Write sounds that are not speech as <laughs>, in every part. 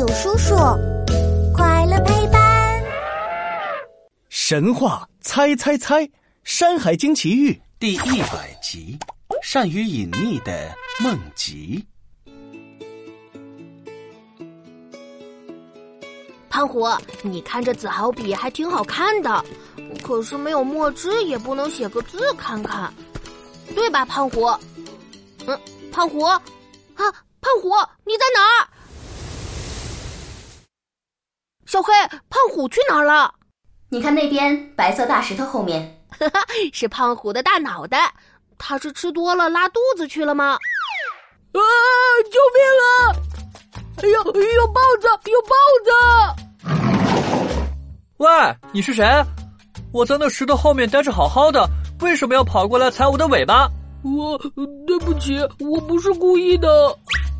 友叔叔，快乐陪伴。神话猜猜猜，《山海经奇遇》第一百集，善于隐匿的梦吉。胖虎，你看这紫毫笔还挺好看的，可是没有墨汁也不能写个字看看，对吧，胖虎？嗯，胖虎，啊，胖虎，你在哪儿？小黑，胖虎去哪儿了？你看那边白色大石头后面，哈哈，是胖虎的大脑袋，他是吃多了拉肚子去了吗？啊！救命啊！哎呦，有豹子，有豹子！喂，你是谁？我在那石头后面待着好好的，为什么要跑过来踩我的尾巴？我对不起，我不是故意的。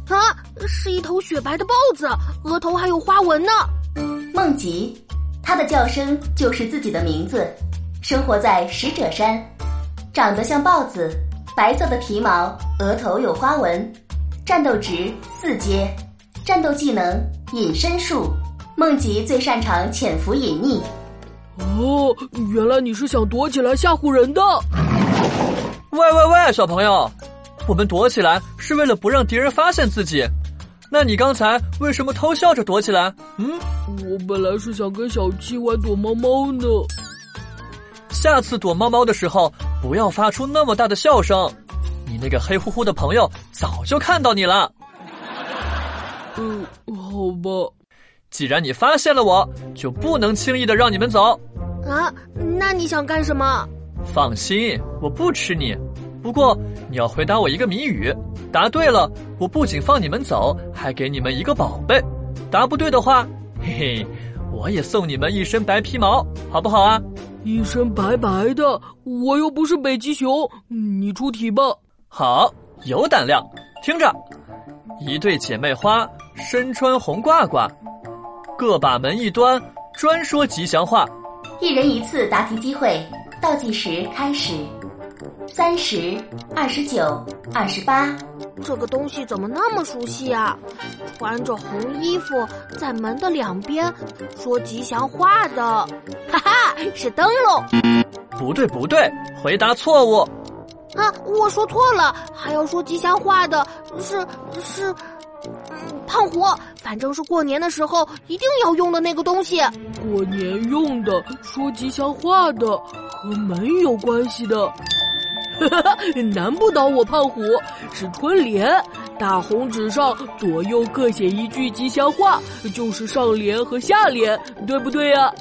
啊，是一头雪白的豹子，额头还有花纹呢。梦吉，它的叫声就是自己的名字。生活在使者山，长得像豹子，白色的皮毛，额头有花纹，战斗值四阶。战斗技能隐身术，梦吉最擅长潜伏隐匿。哦，原来你是想躲起来吓唬人的。喂喂喂，小朋友，我们躲起来是为了不让敌人发现自己。那你刚才为什么偷笑着躲起来？嗯，我本来是想跟小七玩躲猫猫呢。下次躲猫猫的时候，不要发出那么大的笑声。你那个黑乎乎的朋友早就看到你了。嗯，好吧。既然你发现了我，就不能轻易的让你们走。啊，那你想干什么？放心，我不吃你。不过你要回答我一个谜语，答对了，我不仅放你们走，还给你们一个宝贝。答不对的话，嘿嘿，我也送你们一身白皮毛，好不好啊？一身白白的，我又不是北极熊，你出题吧。好，有胆量，听着。一对姐妹花，身穿红褂褂，各把门一端，专说吉祥话。一人一次答题机会，倒计时开始。三十二十九二十八，这个东西怎么那么熟悉啊？穿着红衣服，在门的两边说吉祥话的，<laughs> 哈哈，是灯笼。不对不对，回答错误。啊，我说错了，还要说吉祥话的是是，胖虎，反正是过年的时候一定要用的那个东西。过年用的，说吉祥话的，和门有关系的，哈 <laughs> 哈难不倒我胖虎。是春联，大红纸上左右各写一句吉祥话，就是上联和下联，对不对呀？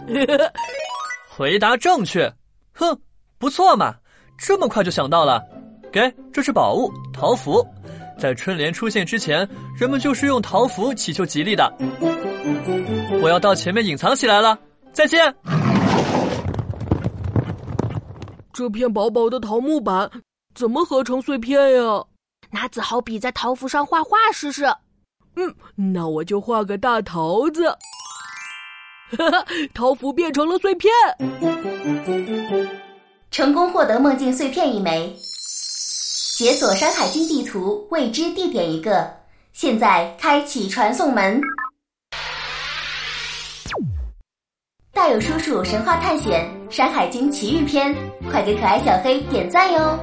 <laughs> 回答正确，哼，不错嘛。这么快就想到了，给，这是宝物桃符，在春联出现之前，人们就是用桃符祈求吉利的。我要到前面隐藏起来了，再见。这片薄薄的桃木板怎么合成碎片呀？拿子豪笔在桃符上画画试试。嗯，那我就画个大桃子。哈哈，桃符变成了碎片。成功获得梦境碎片一枚，解锁《山海经》地图，未知地点一个。现在开启传送门。有叔叔神话探险《山海经奇遇篇》，快给可爱小黑点赞哟！